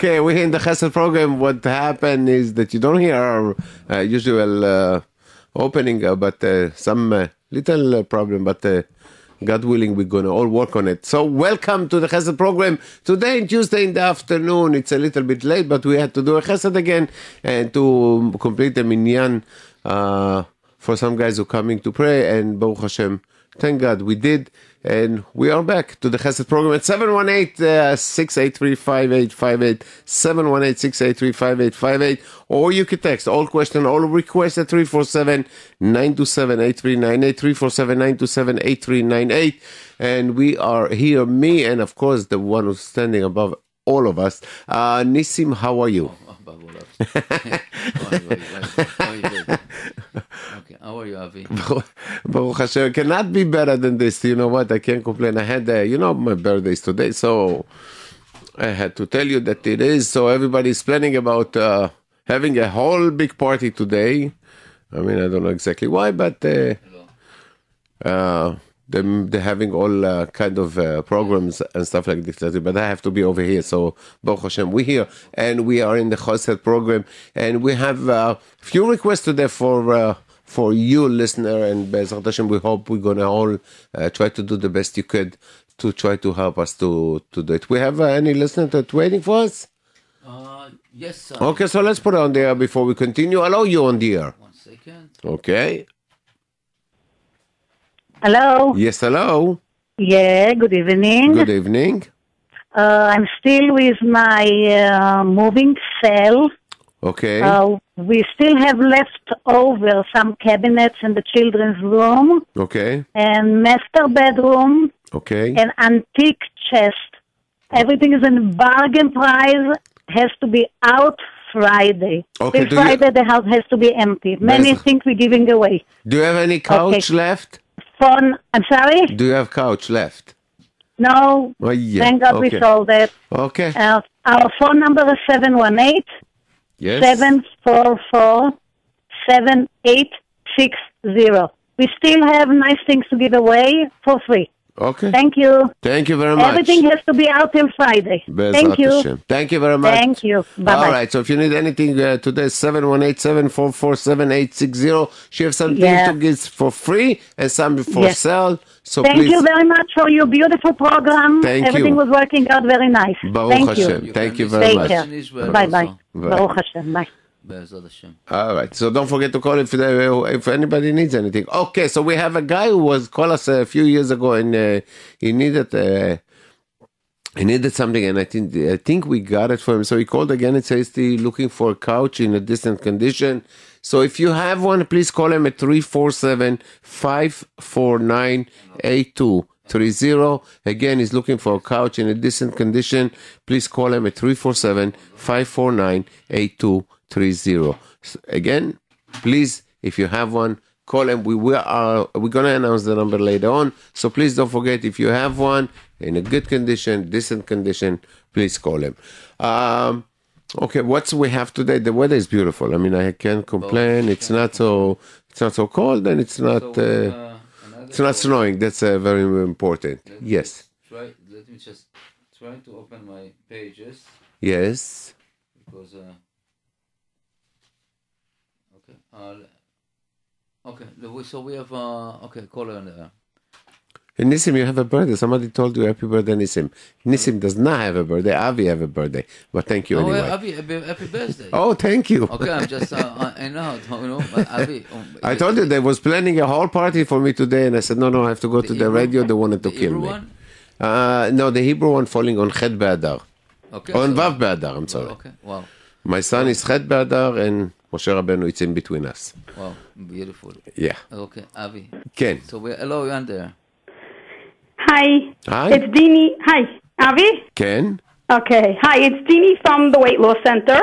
Okay, we're in the Chesed program. What happened is that you don't hear our uh, usual uh, opening, uh, but uh, some uh, little uh, problem, but God willing, we're going to all work on it. So, welcome to the Chesed program. Today, Tuesday in the afternoon, it's a little bit late, but we had to do a Chesed again and to complete the minyan for some guys who are coming to pray. And Baruch Hashem, thank God we did. And we are back to the Chesed program at 718 uh, 683 5858. 718 683 5858. Or you can text all question, all requests at 347 927 8398. 347 927 8398. And we are here, me and of course the one who's standing above all of us. Uh, Nissim, how are you? Okay, how are you, Avi? Baruch Hashem, cannot be better than this. You know what? I can't complain. I had, uh, you know, my birthday is today, so I had to tell you that it is. So everybody's planning about uh, having a whole big party today. I mean, I don't know exactly why, but uh, uh, they're, having all uh, kind of uh, programs and stuff like this. But I have to be over here. So, Baruch Hashem, we're here and we are in the Chesed program. And we have a uh, few requests today for. Uh, for you, listener, and Bezrat Hashem, we hope we're gonna all uh, try to do the best you could to try to help us to to do it. We have uh, any listener that's waiting for us? Uh, yes, uh, Okay, so let's put it on the air before we continue. Allow you on the air. one second. Okay. Hello. Yes, hello. Yeah, good evening. Good evening. Uh, I'm still with my uh, moving cell. Okay. Uh, we still have left over some cabinets in the children's room Okay. and master bedroom, Okay. an antique chest. Everything is in bargain price. Has to be out Friday. Okay, Till do you- Friday the house has to be empty. Many Yes. things we're giving away. Do you have any couch left? Phone. I'm sorry. Do you have couch left? No. Oh, yeah. Thank God okay. we sold it. Okay. Uh, our phone number is 718 Yes. 744 7860. We still have nice things to give away for free. Okay. Thank you. Thank you very much. Everything has to be out till Friday. Bezrat Thank you. Hashem. Thank you very much. Thank you. Bye-bye. All right. So if you need anything uh, today, 718-744-7860. She have some things Yeah. to give for free and some for Yes. sale. So Thank please. you very much for your beautiful program. Thank Everything you. was working out very nice. Baruch Thank Hashem. you. Thank you can very Take much. care. Bye bye. Bye. Baruch Hashem. Bye. All right. So don't forget to call if if anybody needs anything. Okay. So we have a guy who was called us a few years ago and uh, he needed uh, he needed something and I think I think we got it for him. So he called again and says he's looking for a couch in a decent condition. So if you have one, please call him at 347-549-8230. Again, he's looking for a couch in a decent condition. Please call him at 347-549-8230. Again, please, if you have one, call him. We will are we're gonna announce the number later on. So please don't forget if you have one in a good condition, decent condition, please call him. Um, okay, what we have today? The weather is beautiful. I mean, I can't complain. It's not so it's not so cold, and it's not uh, uh, it's not snowing. That's uh, very important. Yes, Try. Let me just try to open my pages yes. because. Uh, okay. Uh, okay. So we have. Uh, okay. Caller there. And Nissim, you have a birthday. Somebody told you happy birthday, Nissim. Nissim does not have a birthday. Avi have a birthday. But thank you Oh, anyway. Avi, happy, birthday. Oh, thank you. Okay, I'm just. Uh, I know. You know. but Avi. um, I told you they was planning a whole party for me today, and I said, no, no, I have to go to the Hebrew- radio. They wanted to the kill Hebrew me. one? Uh, no, the Hebrew one falling on Chet Be'adar. Okay. On so- Vav Be'adar, I'm sorry. Okay. Wow. My son is Chet Be'adar, and Moshe Rabbeinu is in between us. Wow. Beautiful. Yeah. Okay, Avi. Ken. So we hello, you're on there. Hi. Hi. It's Dini. Hi, Avi. Ken? Okay. Hi, it's Dini from the Weight Loss Center.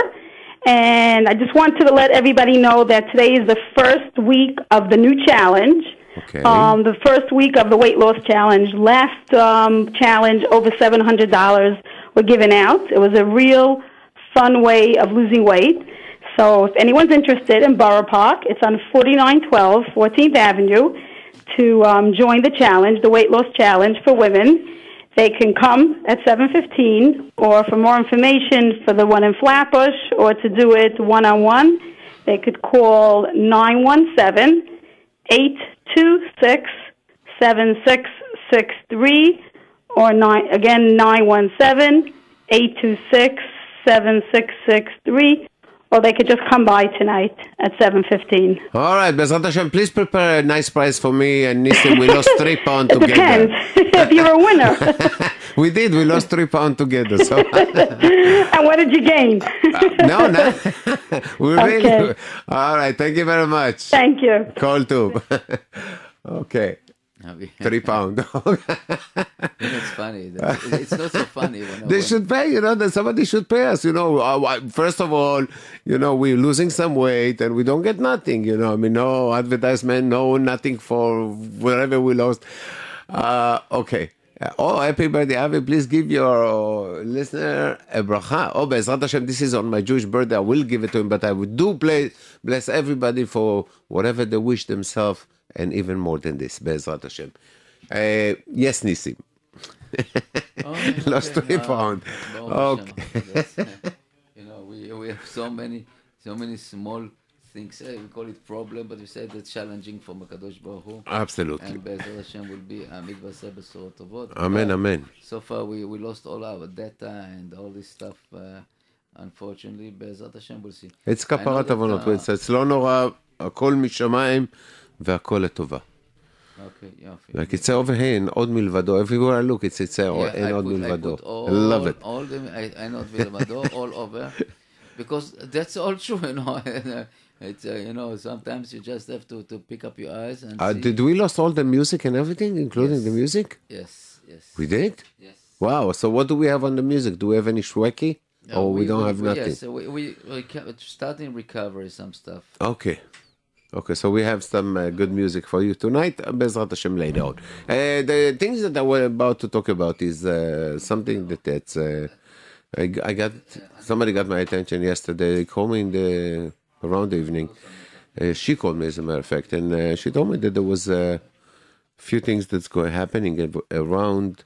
And I just wanted to let everybody know that today is the first week of the new challenge. Okay. Um, the first week of the weight loss challenge. Last um, challenge, over $700 were given out. It was a real fun way of losing weight. So if anyone's interested in Borough Park, it's on 4912 14th Avenue to um, join the challenge, the weight loss challenge for women. they can come at 7:15 or for more information for the one in Flatbush or to do it one-on-one, they could call 917-826-7663 or nine, again 917-826-7663 or they could just come by tonight at 7:15. All right, Bezrat Hashem, please prepare a nice prize for me and Nissim. We lost three pounds together. depends if you're a winner. we did. We lost three pounds together. So and what did you gain? Uh, no, no. we really. Okay. All right. Thank you very much. Thank you. Call too. okay. Three pound. It's funny. It's not so funny. When they should pay. You know, that somebody should pay us. You know, Uh, first of all, you know, we're losing some weight and we don't get nothing. You know, I mean, no advertisement, no nothing for whatever we lost. Uh, okay. Uh, Oh, happy birthday, Avi. Please give your uh, listener a bracha. Oh, Bezrat Hashem, this is on my Jewish birthday. I will give it to him, but I would do play, bless everybody for whatever they wish themselves and even more than this. Bezrat Hashem. Uh, yes, Nissim. Oh, yeah, Lost okay, three no, pound. Baruch Okay. Hashem. That's, uh, you know, we we have so many so many small things. eh, we call it problem, but we say that's challenging for Makadosh Baruch Hu. Absolutely. And Be'ezrat Hashem will be Amid Vaseh Besorot Tovot. Amen, But amen. So far, we, we lost all our data and all this stuff. Uh, unfortunately, Be'ezrat Hashem, we'll see. It's I know כפרת that, עוונות, uh, it's לא נורא, הכל משמיים והכל לטובה. Okay, יופי. Like it's over here, אין עוד מלבדו, everywhere I look, it's, it's Yeah, אין I עוד put- I מלבדו. put I love all- it. All the, I, I know Villamado all over, because that's all true, you know. it's uh, you know sometimes you just have to, to pick up your eyes and Uh, see. did we lost all the music and everything, including Yes. the music? Yes, yes, We did? yes. Wow, so what do we have on the music? Do we have any shweki? Uh, Or we, don't have nothing? Yes, we we, we ca- starting recovery some stuff. Okay. Okay, so we have some uh, good music for you tonight. uh, Bezrat Hashem later on. Uh, the things that I was about to talk about is uh, something that that's. Uh, I, I got somebody got my attention yesterday. They called me in the around the evening. Uh, she called me, as a matter of fact, and she told me that there was a few things that's going happening around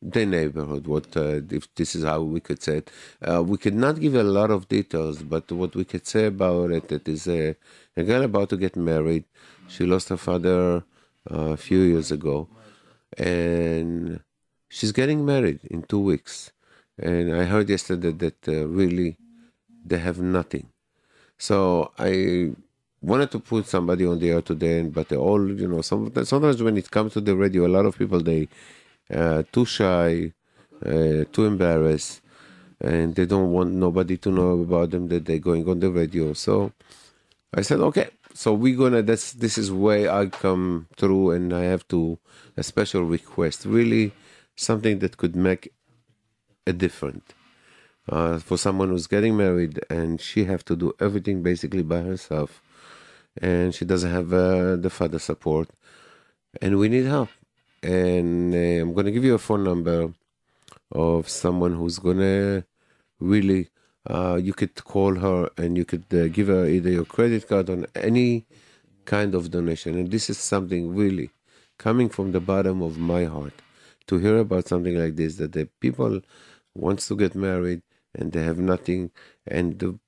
the neighborhood. What uh, if this is how we could say it? Uh, we could not give a lot of details, but what we could say about it, it is a, a girl about to get married. She lost her father uh, a few years ago, and she's getting married in two weeks. And I heard yesterday that uh, really they have nothing. So I wanted to put somebody on the air today, but they all, you know, some, sometimes when it comes to the radio, a lot of people they uh, too shy, uh, too embarrassed, and they don't want nobody to know about them that they're going on the radio. So I said, okay. So we're gonna. That's this is where I come through, and I have to a special request. Really, something that could make a difference uh, for someone who's getting married and she have to do everything basically by herself and she doesn't have uh, the father support and we need help and uh, i'm going to give you a phone number of someone who's going to really uh, you could call her and you could uh, give her either your credit card or any kind of donation. And this is something really coming from the bottom of my heart to hear about something like this that the people wants to get married and they have nothing and the,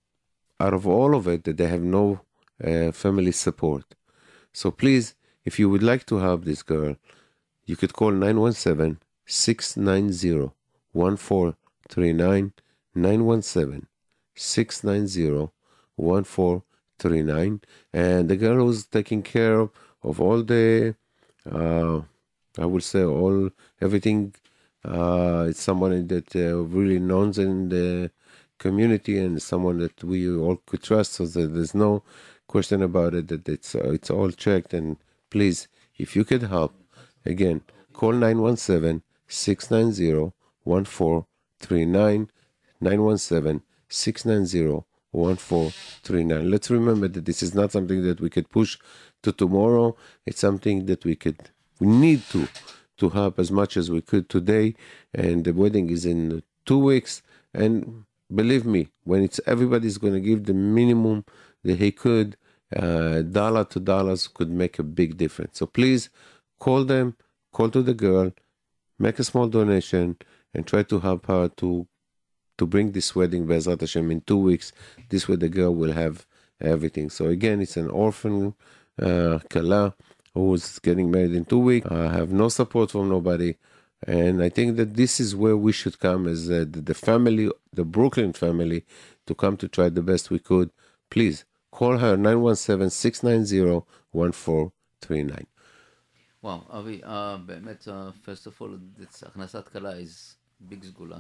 out of all of it that they have no uh, family support. So please if you would like to help this girl you could call 917 690 1439 917 690 1439 and the girl who's taking care of all the uh, I would say all everything. Uh, it's someone that uh, really knows in the community and someone that we all could trust. So that there's no question about it. That it's uh, it's all checked. And please, if you could help, again, call 917 690 1439 917 690 1439. Let's remember that this is not something that we could push to tomorrow. It's something that we could, we need to, to help as much as we could today. And the wedding is in two weeks. And believe me, when it's everybody's going to give the minimum that he could, uh, dollar to dollars could make a big difference. So please call them, call to the girl, make a small donation and try to help her to to bring this wedding Bezrat Hashem in two weeks. This way the girl will have everything. So again, it's an orphan uh, kala who's getting married in two weeks. I have no support from nobody. And I think that this is where we should come as uh, the, the family, the Brooklyn family, to come to try the best we could. Please call her 917 690 1439. וואו, אבי, uh, באמת, uh, first of all, it's, הכנסת כלה is big סגולה.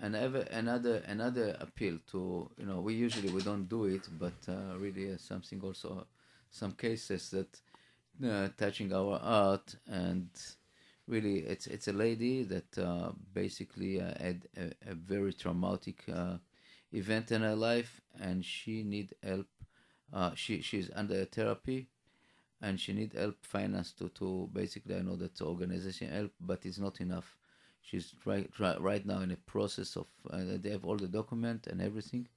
And ever, another another appeal to you know we usually we don't do it, but uh, really uh, something also some cases that uh, touching our art and really it's it's a lady that uh, basically uh, had a, a very traumatic uh, event in her life and she need help. Uh, she she's under therapy and she need help finance to to basically I know that the organization help, but it's not enough. She's right right, now in a process of uh, they have all the document and everything.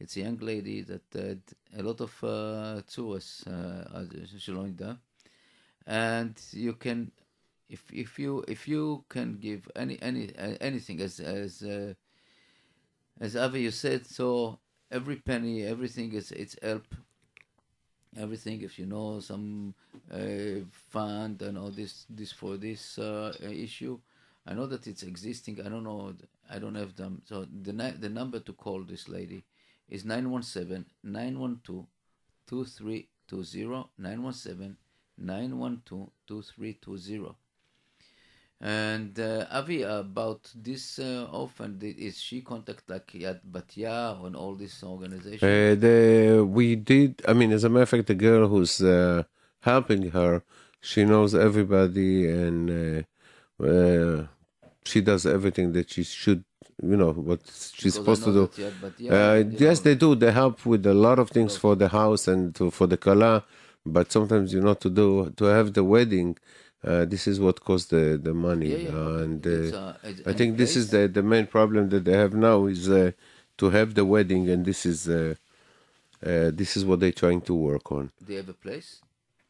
It's a young lady that had a lot of uh, tours uh, Shalom and you can if if you if you can give any any uh, anything as as uh, as Avi you said so every penny everything is it's help everything if you know some uh, fund and all this this for this uh, issue. I know that it's existing. I don't know i don't have them. So the the number to call this lady is 917 912 2320 917 912 2320 and uh, Avi, about this uh, is she contact like Yad Batya and all this organization? Uh, the, we did, I mean, as a matter of fact, the girl who's uh, helping her, she knows everybody and uh, uh, she does everything that she should, you know, what she's Because supposed to do. that Yad Batya, Uh, yes, know, they do. They help with a lot of things for the house and to, for the kala, but sometimes you know to do to have the wedding. Uh, this is what costs the the money, Yeah, yeah. and uh, uh, it's I any think this is the the main problem that they have now is uh, to have the wedding, and this is uh, uh, this is what they're trying to work on. they have a place.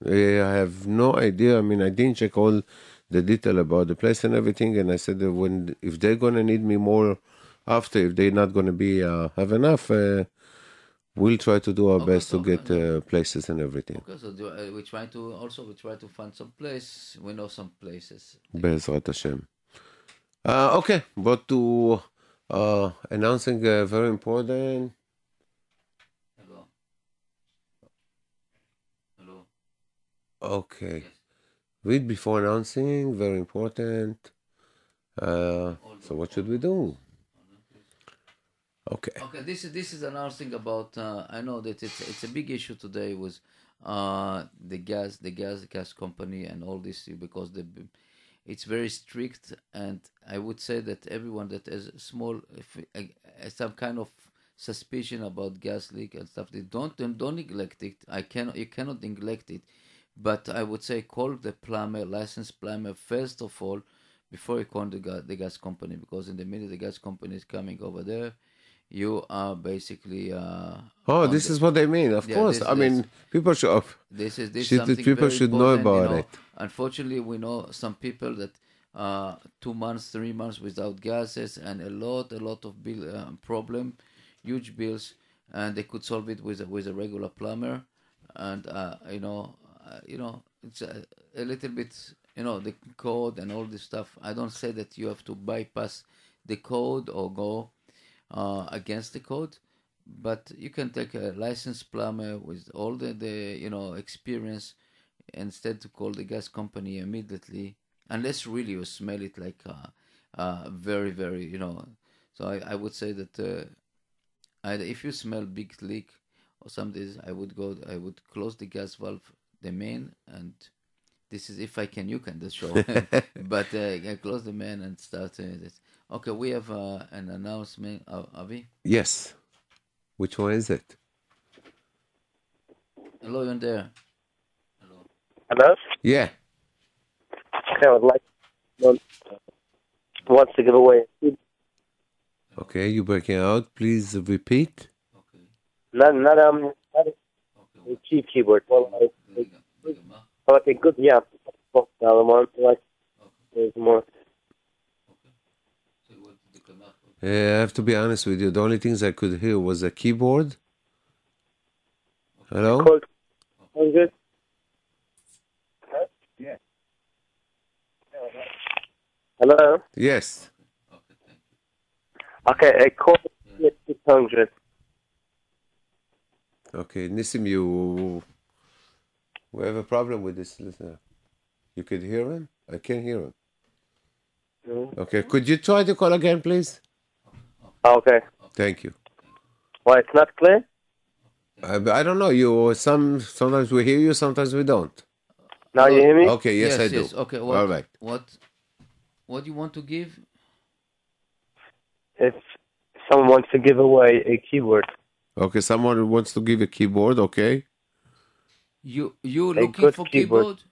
I have no idea. I mean, I didn't check all the detail about the place and everything, and I said that when if they're gonna need me more after, if they're not gonna be uh, have enough, uh, we'll try to do our Okay, best to get uh, places and everything. Okay, so do, uh, we try to also we try to find some place. We know some places. Bezrat Hashem. Uh, okay, but to uh, announcing a very important. Hello. Hello. Okay, Yes. read before announcing. Very important. Uh, so what should we do? Okay. Okay, this is this is announcing about. Uh, I know that it's it's a big issue today with uh, the gas the gas gas company and all this because the it's very strict and I would say that everyone that has small uh, some kind of suspicion about gas leak and stuff they don't don't, don't neglect it. I cannot you cannot neglect it, but I would say call the plumber licensed plumber first of all before you call the gas, the gas company because in the minute the gas company is coming over there you are basically uh, Oh, this the- is what they mean. Of Yeah, course. this- I mean, people should. this is this Should- something people should know important, you about it. Unfortunately, we know some people that uh, two months, three months without gases, and a lot, a lot of bill uh, problem, huge bills, and they could solve it with a, with a regular plumber, and uh, you know, uh, you know, it's a, a little bit, you know, the code and all this stuff. I don't say that you have to bypass the code or go uh, against the code, but you can take a licensed plumber with all the, the you know experience instead to call the gas company immediately unless really you smell it like uh, uh, very very you know. So I, I would say that uh, either if you smell big leak or something I would go I would close the gas valve the main and this is if I can you can the show but uh, yeah, close the main and start uh, this okay we have uh, an announcement uh, Avi Yes. Which one is it? hello you're there Hello? Hello. Yeah. Okay, I would like um, wants to give away Okay, you breaking out. Please repeat. okay not not um not a cheap keyboard. Well, like, like a good yeah. Dollar one like there's more Uh, I have to be honest with you. The only things I could hear was a keyboard. Hello. Code 100. Hello? Yes. Okay, a code 600. Okay, Nissim, you we have a problem with this listener. You could hear him? I can't hear him. Mhm. Okay, could you try to call again, please? Okay. Thank you. Why, it's not clear? I, I don't know. You some sometimes we hear you, sometimes we don't. Now you hear me? Okay, yes, I do. yes. Okay. What, All right. What? What do you want to give? If someone wants to give away a keyboard, Okay, someone wants to give a keyboard. Okay. You you A looking for keyboard. keyboard?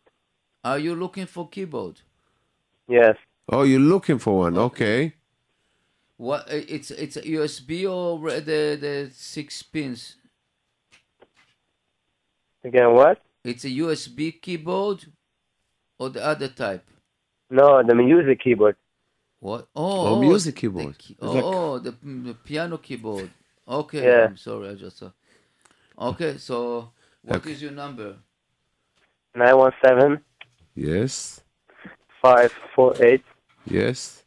Are you looking for keyboard? yes. Oh, you're looking for one. Okay. What? uh, It's it's a USB or the the six pins? Again, what? It's a USB keyboard or the other type? No, the music keyboard. What? Oh, Oh, music the keyboard. key- It's like- oh, the, the piano keyboard. Okay, Yeah. I'm sorry, I just saw. Okay, so what is Okay. your number? 917 Yes. 548 Yes.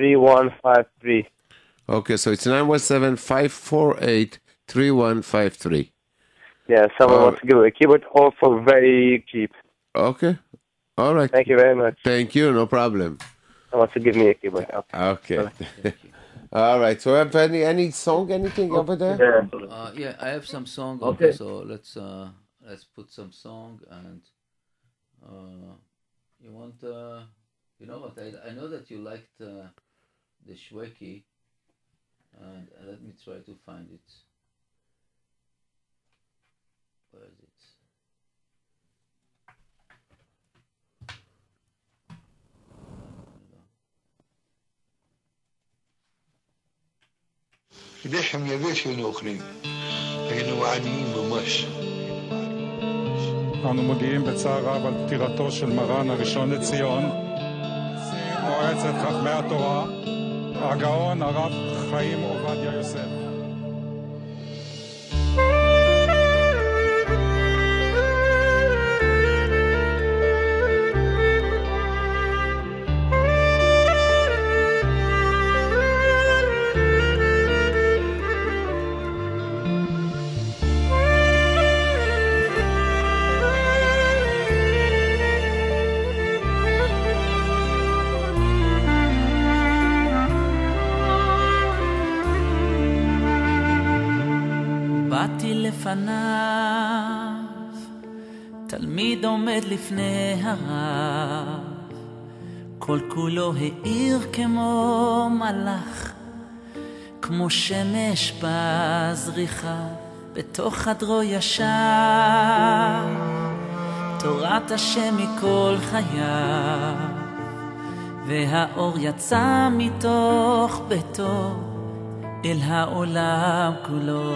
3153. Okay, so it's 917 548 3153. Yeah, someone Oh. wants to give away a keyboard all for very cheap. Okay. All right. Thank you very much. Thank you. No problem. I want to give me a keyboard. Okay. Okay. All right. So have any any song, anything over there? Yeah. Uh, yeah, I have some song. Okay. Okay, so let's uh, let's put some song and uh, you want uh, you know what? I, I know that you liked uh, the Shweki, and uh, let me try to find it. Where is it? לחם יבש היינו אוכלים. היינו עניים ממש. אנו מודיעים בצער רב על פטירתו של מרן הראשון לציון, מועצת חכמי התורה, הגאון הרב חיים עובדיה יוסף. לפני הרב, כל כולו האיר כמו מלאך, כמו שמש בזריחה, בתוך חדרו ישב, תורת השם מכל חייו, והאור יצא מתוך ביתו. אל העולם כולו.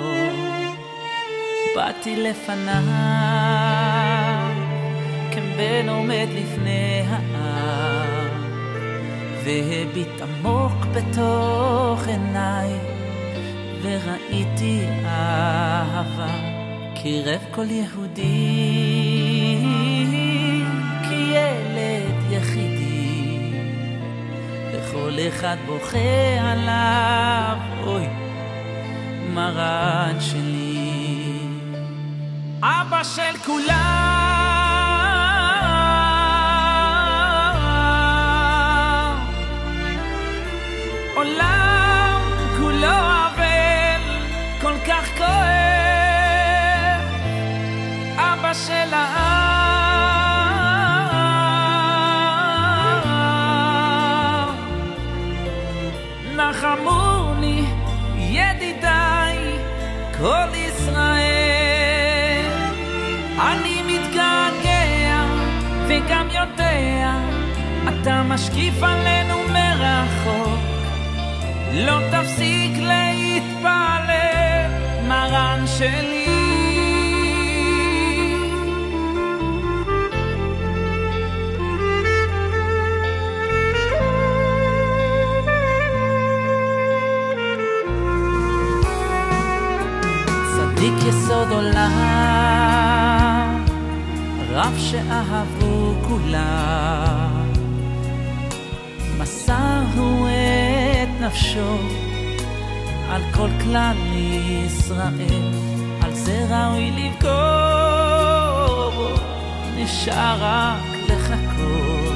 באתי לפניו, כבן עומד לפני העם, והביט עמוק בתוך עיניי, וראיתי אהבה, קירב כל יהודי, כי ילד יחידי. וכל אחד בוכה עליו, אוי, מרן שלי. אבא של כולם, עולם כולו אבל, כל כך כואב, אבא של העם. נחמוני ידידיי כל ישראל. אני מתגעגע וגם יודע אתה משקיף עלינו מרחוק לא תפסיק להתפלל, מרן שלי. צדיק יסוד עולם, רב שאהבו כולם, מסר הוא אל... נפשו על כל כלל ישראל, על זה ראוי לבכור, נשאר רק לחכות.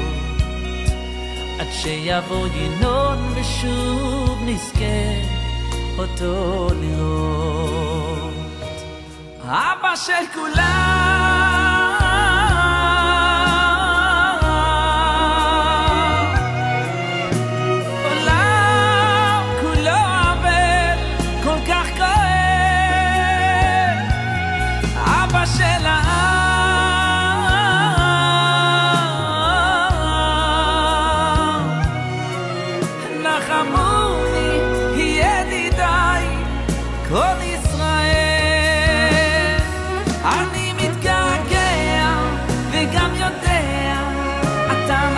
עד שיבוא ינון ושוב נזכה אותו לראות. אבא של כולם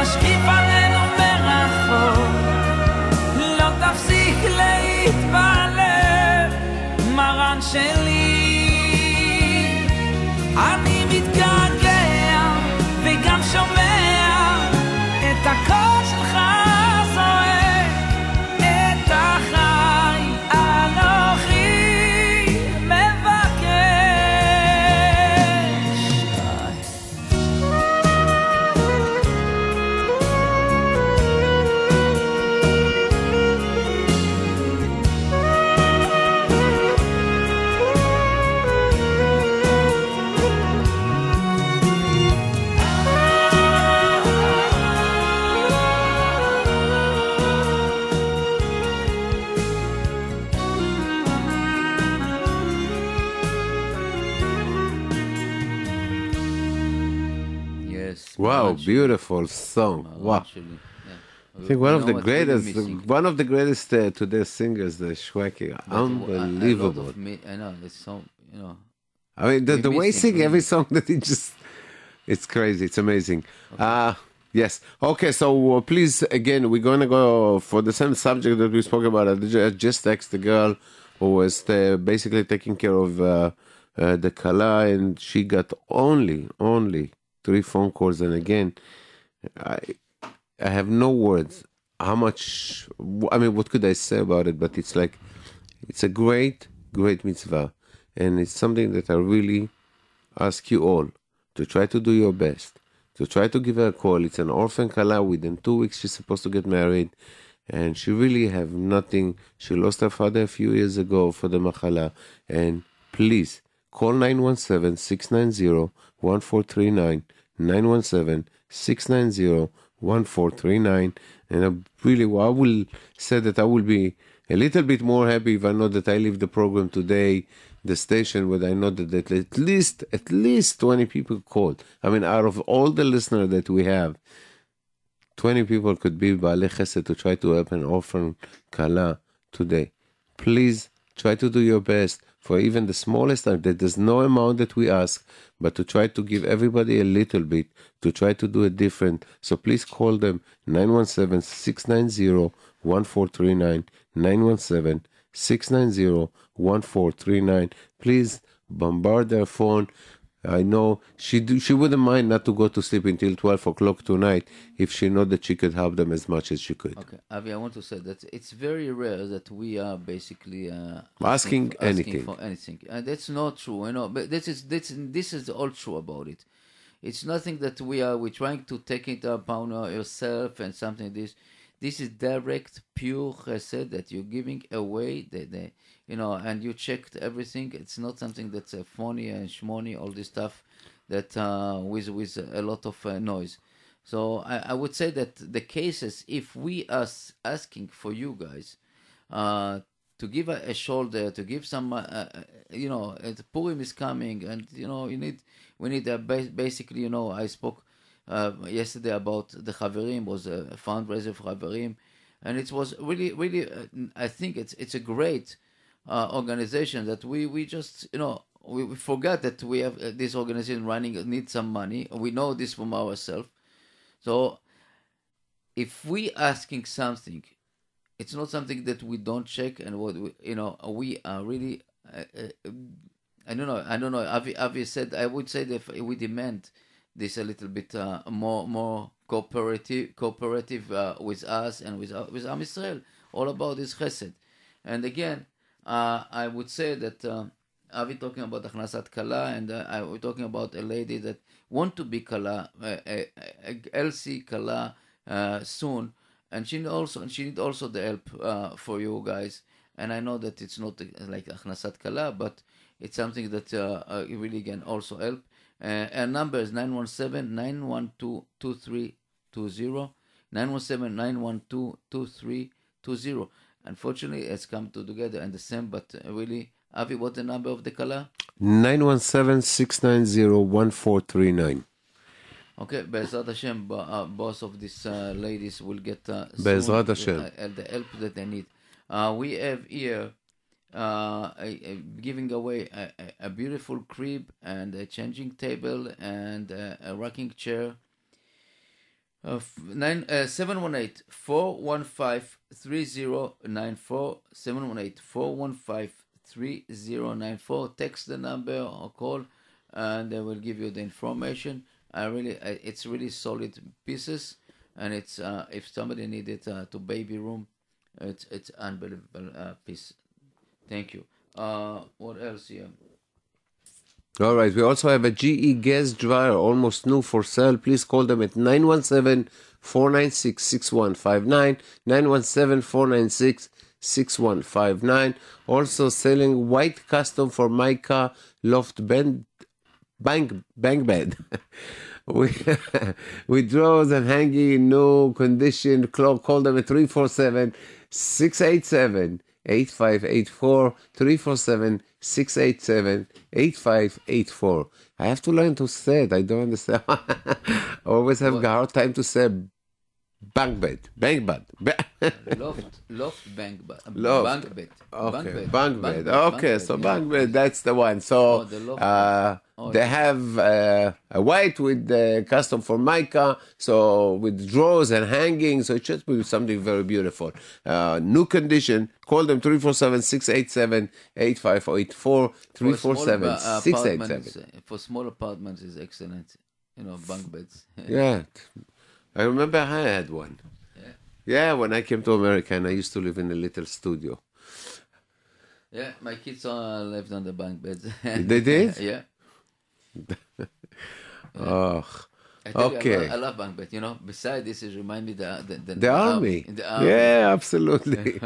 משקיף עלינו מרחוק לא תפסיק להתפלל, מרן שלי. beautiful song. מרן Wow. שלי, yeah. I think You one of know the what's really greatest, missing? one of the greatest uh, today singers, the Shweki. But a- a lot Unbelievable. of me- I know, it's so, you know. I mean, the, We're the way he missing sing every really. song that he just, it's crazy. It's amazing. Uh, yes. Okay, so uh, please, again, we're going to go for the same subject that we spoke about. I ju- just text the girl who was uh, basically taking care of uh, uh, the Kala, and she got only, only three phone calls. And again, I, I have no words. How much? I mean, what could I say about it? But it's like, it's a great, great mitzvah, and it's something that I really ask you all to try to do your best, to try to give her a call. It's an orphan kala. Within two weeks, she's supposed to get married, and she really have nothing. She lost her father a few years ago for the machala, and please call 917-690-1439, 917-690-1439, and I really, I will say that I will be a little bit more happy if I know that I leave the program today, the station, where I know that, that at least, at least 20 people called. I mean, out of all the listeners that we have, 20 people could be Baalei Chesed to try to help an orphan Kala today. Please try to do your best for even the smallest time. That there's no amount that we ask, but to try to give everybody a little bit, to try to do it different. So please call them 917 690 1439. 917 690 1439. Please bombard their phone. I know she do, she wouldn't mind not to go to sleep until 12 o'clock tonight if she know that she could help them as much as she could. Okay, Avi, I want to say that it's very rare that we are basically uh, Asking anything. for anything, and that's not true. You know, but this is this this is all true about it. It's nothing that we are we're trying to take it upon yourself and something like this. This is direct, pure chesed that you're giving away. The, the you know, and you checked everything. It's not something that's uh, phony and shmony, all this stuff that uh, with with a lot of uh, noise. So I, I would say that the cases, if we are asking for you guys uh, to give a, a shoulder, to give some, uh, uh, you know, Purim is coming, and you know, you need, we need a ba- basically, you know, I spoke uh, yesterday about the Chaverim was a fundraiser for Chaverim, and it was really, really, uh, I think it's it's a great uh, organization that we we just you know we, we forgot that we have uh, this organization running need some money. We know this from ourselves. So if we asking something, it's not something that we don't check and what we, you know we are really uh, uh, I don't know. I don't know. Avi, Avi said I would say that we demand this a little bit uh, more more cooperative cooperative uh, with us and with uh, with Am Israel, all about this chesed. And again, uh, I would say that uh, Avi talking about achnasat kala, and uh, I we're talking about a lady that want to be kala, uh, Elsie kala uh, soon, and she also she need also the help for you guys. And I know that it's not like achnasat kala, but it's something that really can also help. Uh, our number is 917-912-2320. 917-912-2320. Unfortunately, it's come to together and the same, but uh, really, Avi, what the number of the kala? 917-690-1439. Okay, Be'ezrat Hashem, uh, both of these uh, ladies will get uh, the- Hashem. uh, the help that they need. Uh, we have here uh, giving away a, a, beautiful crib and a changing table and a, a rocking chair. Uh, nine, uh, 718 415 3094 718 415 3094 text the number or call and they will give you the information. I really it's really solid pieces and it's uh, if somebody needed uh, to baby room it's it's unbelievable uh, piece thank you uh what else here All right. We also have a GE gas dryer, almost new for sale. Please call them at 917 496 6159. 917 496 6159. Also selling white custom for Mica loft bend, bank, bank bed. with, drawers and hanging in new condition. Call, call them at 347 687 8584 347 687 8584. I have to learn to say it. I don't understand. I always have a hard time to say bank bed. Bank bed. Ba- loft loft bank ba- Loft. bank bed Okay, bed bunk bed. Okay, so yeah. bunk bed, that's the one. So Oh, uh, Oh, they yeah. have uh, a white with the custom for mica, so with drawers and hanging. So it should be something very beautiful. Uh, new condition. Call them 347 687 8584 For small, 347 uh, 687. apartments, uh, for small apartments is excellent you know bunk beds Yeah. I remember I had one. Yeah. Yeah, when I came to America and I used to live in a little studio. Yeah, my kids all lived on the bunk beds. They did? yeah. Oh, I tell you, I okay. love, I love bunk beds. You know, besides this, it remind me the the, the, The army. The army. Yeah, absolutely.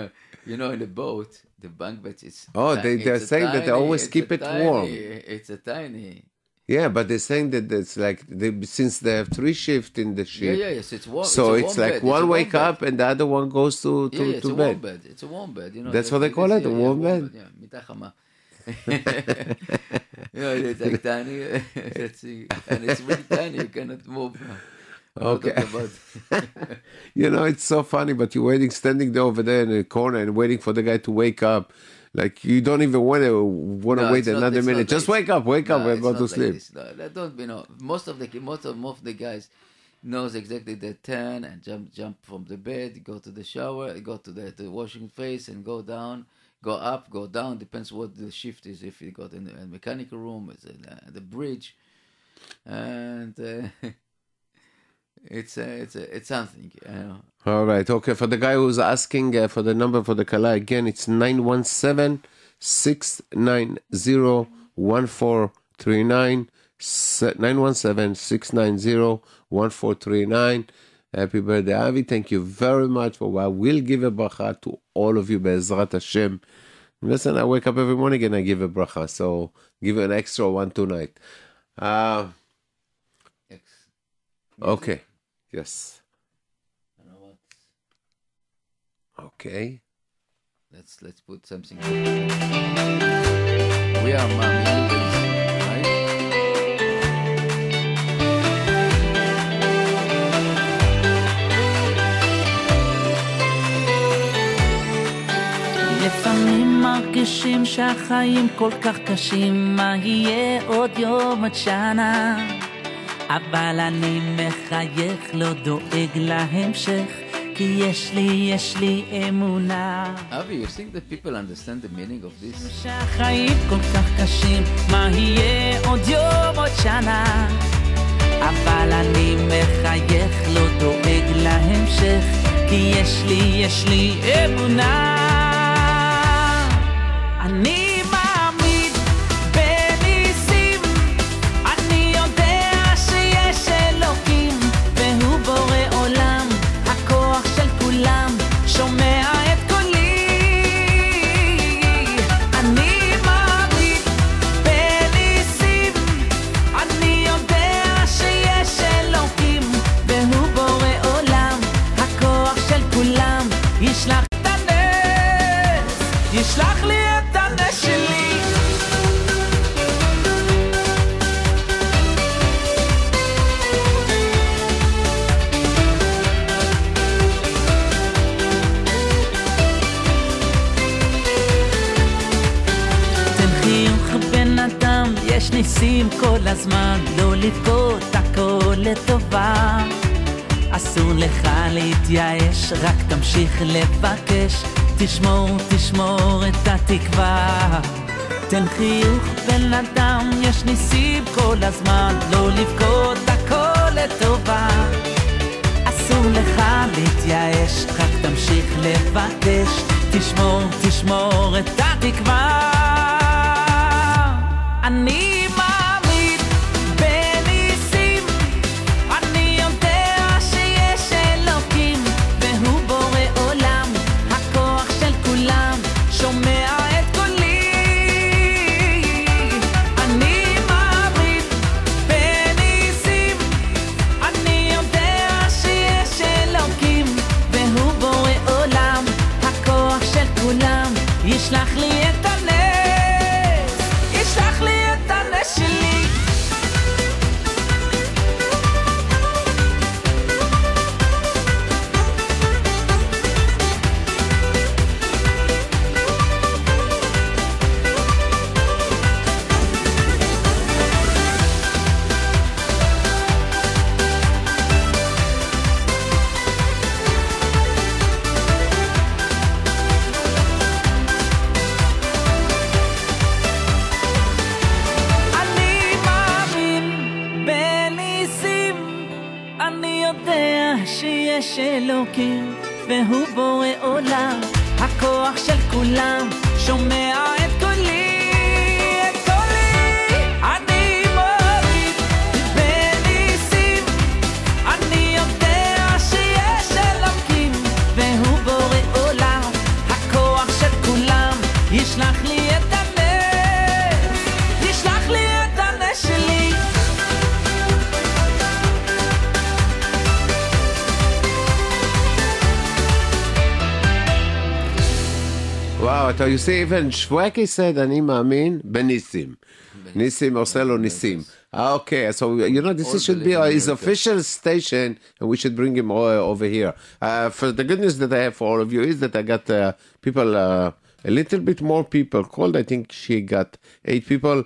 you know, in the boat, the bunk beds is. Oh, ti- they- they're saying that they always keep it tiny- warm. It's a tiny. Yeah, but they're saying that it's like they, since they have three shift in the ship. Yeah, yeah, yes, it's one. So it's, it's like bed. one it's wake up and the other one goes to to, yeah, yeah, it's a bed. Warm bed. It's a warm bed. You know, that's what they call it, a warm, yeah, warm bed. bed. Yeah, you know, it's like tiny. and it's really tiny. You cannot move. Okay. you know, it's so funny, but you're waiting, standing there over there in the corner and waiting for the guy to wake up. Like you don't even want to want to No, wait not- another not minute. Just wake up, wake up, No, it's go not to sleep. this. No, that don't you know? Most of the most of most of the guys knows exactly the turn and jump jump from the bed, go to the shower, go to the, the washing face, and go down, go up, go down. Depends what the shift is. If you got in the mechanical room, it's in uh, the bridge, and uh, it's uh, it's uh, it's something. You know. All right. Okay. For the guy who's asking uh, for the number for the Kala, again, it's 917 690 1439. 917 690 1439. Happy birthday, Avi. Thank you very much for I will give a bracha to all of you, Be'ezrat Hashem. Listen, I wake up every morning and I give a bracha. So give an extra one tonight. Uh, okay. Yes. I don't know what. Okay. Let's let's put something. We are mommy, right? לפעמים מרגישים שהחיים כל כך קשים, מה יהיה עוד יום עד שנה? אבל אני מחייך, לא דואג להמשך, כי יש לי, יש לי אמונה. Avi, you think that people understand the meaning of this? שהחיים כל כך קשים, מה יהיה עוד יום, עוד שנה? אבל אני מחייך, לא דואג להמשך, כי יש לי, יש לי אמונה. יש ניסים כל הזמן, לא לבכות, הכל לטובה. אסור לך להתייאש, רק תמשיך לבקש, תשמור, תשמור את התקווה. תן חיוך בן אדם, יש ניסים כל הזמן, לא לבכות, הכל לטובה. אסור לך להתייאש, רק תמשיך לבקש, תשמור, תשמור את התקווה. אני אלוקים, והוא בורא עולם, הכוח של כולם, שומע וואו, אתה you see, even שוואקי said, אני מאמין בניסים. ניסים עושה לו ניסים. Ah, Okay, so you know this All should be believe in his miracles. official station, and we should bring him o- over here. Uh, for the good news that I have for all of you is that I got uh, people, uh, a little bit more people called. I think she got eight people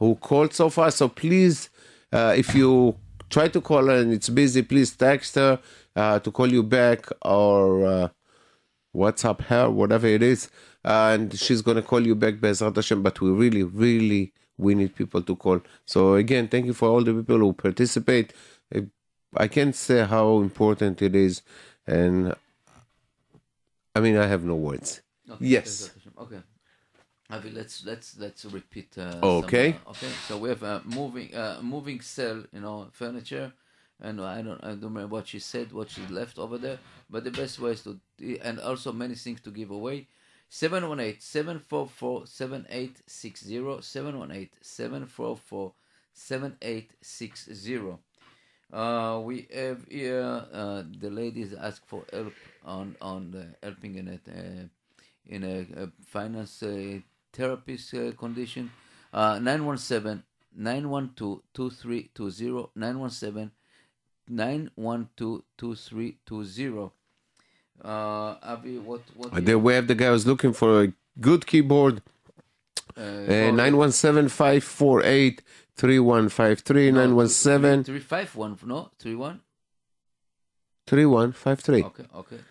who called so far. So please, uh, if you try to call her and it's busy, please text her uh, to call you back or. Uh, WhatsApp her, whatever it is, and she's gonna call you back, Bezrat Hashem. But we really, really, we need people to call. So again, thank you for all the people who participate. Uh, I can't say how important it is, and I mean, I have no words. Okay, Yes. Okay. Avi, let's let's let's repeat. Uh, Okay. Some, uh, okay. So we have a moving uh, moving cell, you know, furniture, and I don't I don't remember what she said, what she left over there. But the best way is to and also many things to give away. 718-744-7860 718-744-7860 uh, we have here uh, the ladies ask for help on on the helping in a uh, in a, a finance uh, therapist uh, condition. Uh, 917 912 2320 917 912 2320. Uh, Avi, what what? Uh, There we have the guy who's looking for a good keyboard. Uh, 917 548 3153 917 three five one no three one. 3153. Okay, okay. I-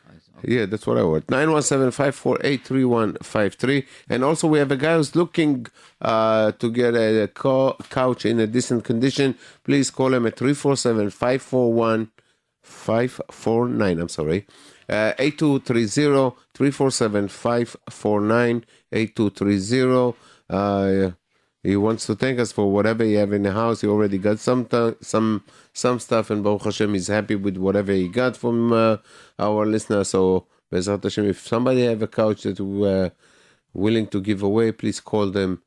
Yeah, that's what I want. 917-548-3153. And also we have a guy who's looking uh, to get a, a co- couch in a decent condition. Please call him at 347-541 549. I'm sorry. Uh, 8230 347 549 8230. Uh, he wants to thank us for whatever you have in the house. He already got some some some stuff, and Baruch Hashem is happy with whatever he got from uh, our listener. So, Bezrat Hashem, if somebody have a couch that we're willing to give away, please call them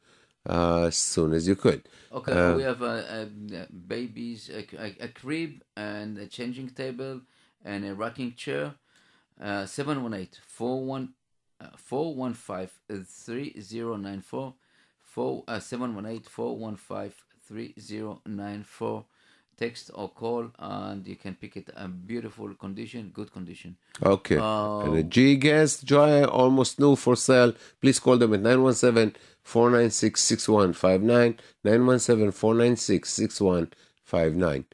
uh, as soon as you could. Okay, Uh, we have uh, uh, babies, a, a, a crib, and a changing table, and a rocking chair. Uh, 718 41 uh, 415 3094. Uh, 718 415 3094. Text or call, and you can pick it a beautiful condition, good condition. Okay. Uh, and the G Gas Joy almost new for sale. Please call them at 917 496 6159. 917 496 6159.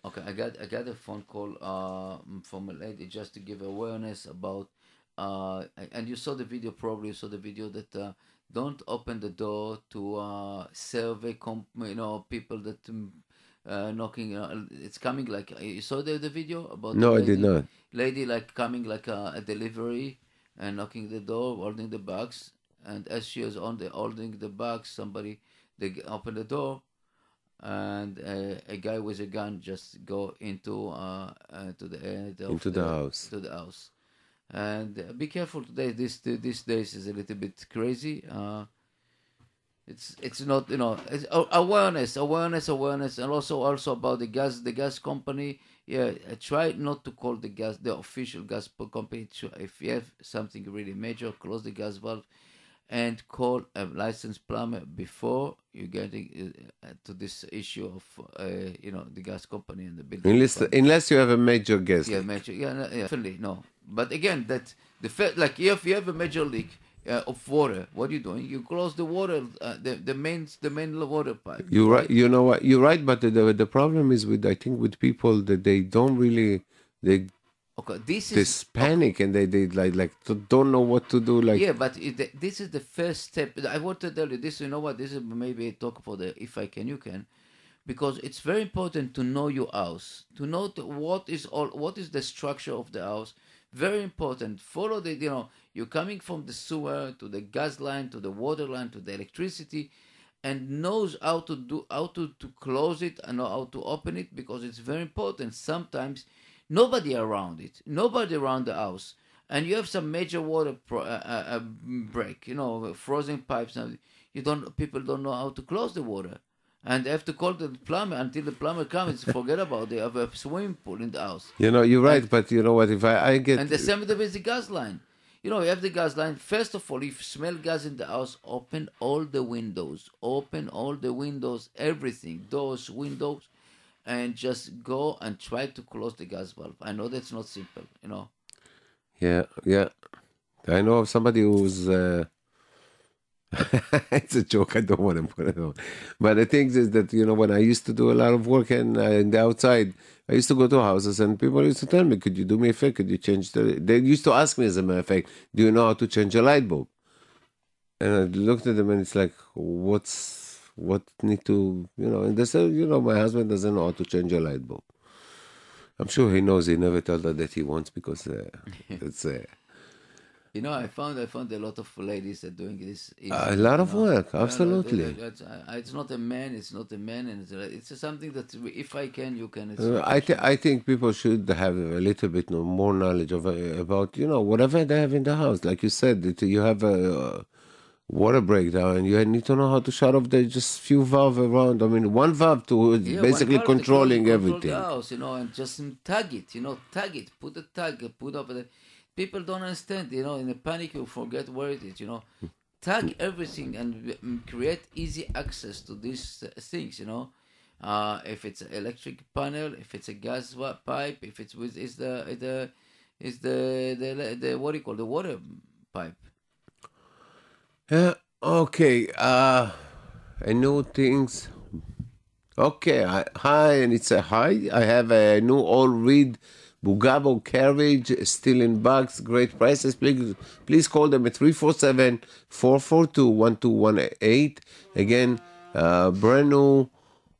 Okay, I got I got a phone call uh, from a lady just to give awareness about uh, and you saw the video probably you saw the video that uh, don't open the door to uh, survey comp you know people that um, uh, knocking uh, it's coming like you saw the, the video about the No, I did not. lady like coming like a, a delivery and knocking the door holding the box and as she was on the holding the box somebody they open the door and uh, a guy with a gun just go into uh, uh to the end Into the house. to the house. And uh, be careful today. This these days is a little bit crazy. Uh it's it's not you know it's awareness awareness awareness and also also about the gas the gas company. Yeah uh, try not to call the gas the official gas company. If you have something really major close the gas valve and call a licensed plumber before you getting uh, to this issue of uh, you know the gas company and the building Unless, company. unless you have a major guest. Yeah, major. Yeah, no, yeah, definitely no. But again, that the fact, like if you have a major leak uh, of water, what are you doing? You close the water, uh, the the main the main water pipe. You right. You know what? You're right. But the, the the problem is with I think with people that they don't really they Okay, this is this panic and they they like like don't know what to do. Like yeah, but it, this is the first step. I want to tell you this. You know what? This is maybe a talk for the if I can, you can, because it's very important to know your house, to know what is all, what is the structure of the house. Very important. Follow the, you know, you're coming from the sewer to the gas line to the water line to the electricity, and knows how to do how to to close it and know how to open it because it's very important. Sometimes nobody around it, nobody around the house and you have some major water pro- uh, uh, uh, break, you know, frozen pipes. And you don't, people don't know how to close the water, and they have to call the plumber until the plumber comes. Forget about it. They have a swimming pool in the house, you know, you're right. But you know what? If I I get and the same with the gas line. You know, you have the gas line. First of all, if you smell gas in the house, open all the windows. Open all the windows, everything, doors, windows, and just go and try to close the gas valve. I know that's not simple, you know. Yeah, yeah. I know of somebody who's. Uh, it's a joke. I don't want to put it on. But the thing is that, you know, when I used to do a lot of work in, uh, in the outside, I used to go to houses and people used to tell me, could you do me a favor? Could you change the. They used to ask me, as a matter of fact, do you know how to change a light bulb? And I looked at them and it's like, what's. What need to, you know, and they said, you know, my husband doesn't know how to change a light bulb. I'm sure he knows. He never told her that he wants because uh, it's uh, You know, I found I found a lot of ladies that doing this. A lot of know. work, no, absolutely. It's, uh, it's not a man. It's not a man, and it's, uh, it's something that if I can, you can. Uh, I th- I think people should have a little bit more knowledge of uh, about you know whatever they have in the house. Like you said, you have a uh, water breakdown, and you need to know how to shut off the just few valve around. I mean, one valve to Yeah, basically one part of the controlling control everything. House, you know, and just tag it, you know, tag it, put a tag, put up the. People don't understand, you know. In a panic, you forget where it is, you know. Tag everything and mm, create easy access to these uh, things, you know. Uh, if it's an electric panel, if it's a gas pipe, if it's with is the the is the, the the what do you call the water pipe. Yeah. Okay. Uh, I know things. Okay. I, hi, and it's a hi. I have a new all read Bugaboo Carriage, still in bugs, great prices. Please, please call them at 347 442 1218. Again, uh, brand new,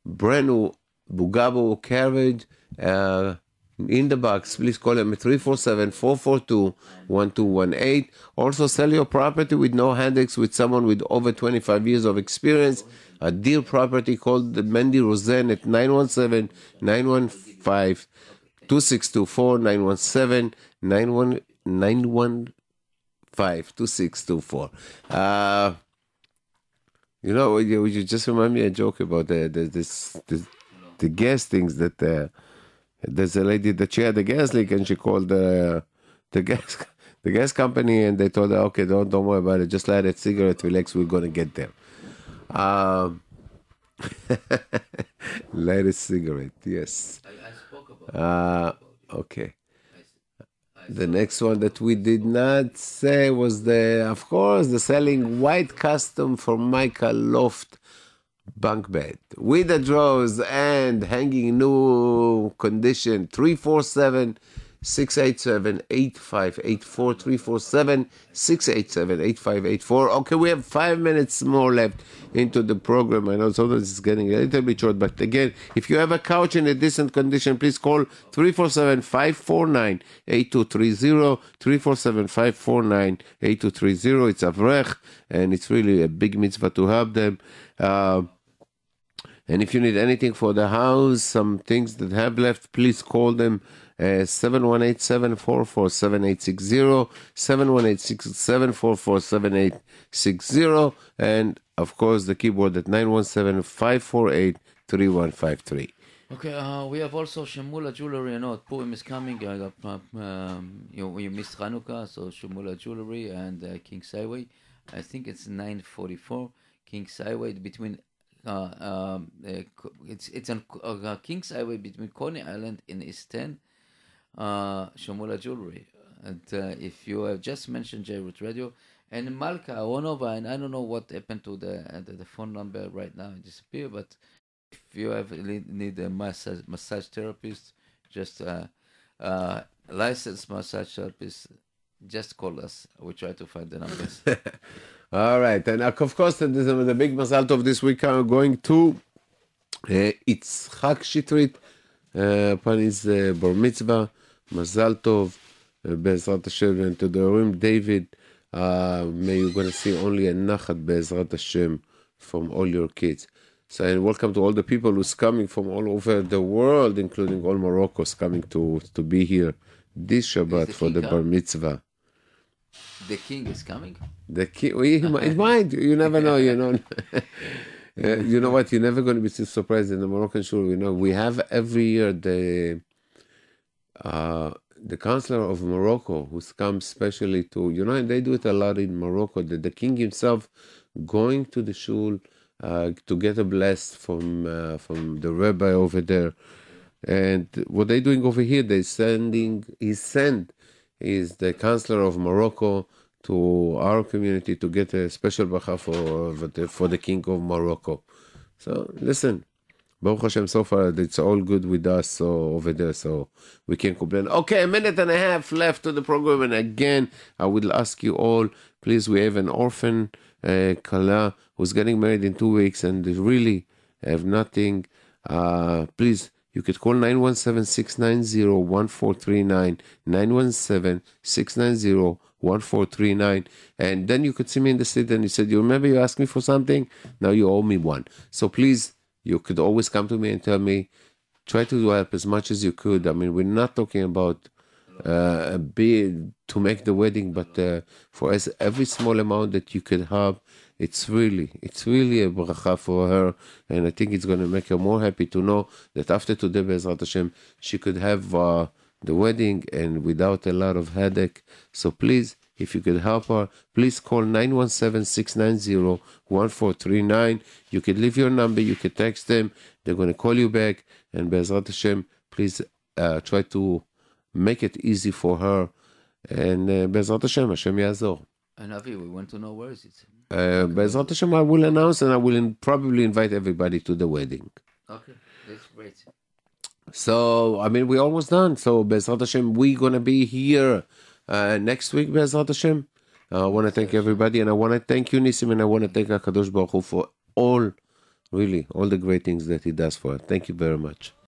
brand new Bugaboo Carriage. Uh, in the box, please call them at 347 442 1218. Also, sell your property with no headaches with someone with over 25 years of experience. A deal property called the Mandy Rosen at 917 915 2624 917 915 2624. Uh, you know, you, you just remind me a joke about the, the this, this the gas things that uh, there's a lady that she had a gas leak and she called the the gas the gas company and they told her, okay, don't don't worry about it, just light a cigarette, relax, we're gonna get there. Um, light a cigarette, yes. I, I spoke about Uh, okay. The next one that we did not say was the, of course, the selling white custom for Michael Loft bunk bed with the drawers and hanging new condition 347 687 8584 347 687 8584 okay we have five minutes more left into the program. I know sometimes it's getting a little bit short but again if you have a couch in a decent condition please call 347 549 8230 347 549 8230 it's avrech and it's really a big mitzvah to have them uh, and if you need anything for the house, some things that have left, please call them uh, 718-744-7860, 718-744-7860, and of course the keyboard at 917-548-3153. Okay, uh, we have also Shemula Jewelry. I know Purim is coming. I got, uh, um, you, you missed Hanukkah, so Shemula Jewelry and uh, King's Highway. I think it's 944 King's Highway between. Uh, um, uh, it's it's on uh, King's Highway between Coney Island and East End. Uh, Shemula Jewelry. And uh, if you have just mentioned J-Root Radio and Malka Onova, and I don't know what happened to the, uh, the the phone number right now, it disappeared. But if you have need, a massage massage therapist, just uh, uh, licensed massage therapist, just call us. We try to find the numbers. All right, and of course, the, big result of this week are going to uh, Itzhak Shitrit uh, upon his uh, bar mitzvah, Mazal Tov, Be'ezrat Hashem, and to the Urim David. Uh, may you're going to see only a nachat Be'ezrat Hashem from all your kids. So, and welcome to all the people who's coming from all over the world, including all Morocco's coming to to be here this Shabbat for the bar mitzvah. The king is coming. The we, it might. You never know. You know. Uh, you know what? You're never going to be too surprised in the Moroccan shul. You know, we have every year the uh, the counselor of Morocco who's come specially to. You know, and they do it a lot in Morocco. The, the king himself going to the shul uh, to get a bless from uh, from the rabbi over there. And what they're doing over here, they're sending. He sent is the counselor of Morocco to our community to get a special bracha for for the, king of Morocco. So listen, Baruch Hashem, so far it's all good with us so over there, so we can't complain. Okay, a minute and a half left to the program, and again, I will ask you all, please. We have an orphan uh, kala who's getting married in two weeks, and really have nothing. Uh, please. You could call 917-690-1439, 917-690-1439, and then you could see me in the street and you said, you remember you asked me for something? Now you owe me one. So please, you could always come to me and tell me, try to help as much as you could. I mean, we're not talking about uh, big to make the wedding, but uh, for as every small amount that you could help, it's really, it's really a bracha for her, and I think it's going to make her more happy to know that after today, Bezrat Hashem, she could have uh, the wedding and without a lot of headache. So please, if you could help her, please call 917-690-1439. You could leave your number, you could text them, they're going to call you back, and Bezrat Hashem, please uh, try to make it easy for her, and uh, Bezrat Hashem, Hashem Yazor. And Avi, we want to know where is it? Uh, Bezrat Hashem, I will announce and I will in- probably invite everybody to the wedding. Okay, that's great. So, I mean, we're almost done. So, Bezrat Hashem, we're going to be here uh, next week, Bezrat Hashem. Uh, I want to thank everybody, and I want to thank you, Nisim, and I want to thank HaKadosh Baruch Hu for all, really, all the great things that he does for us. Thank you very much.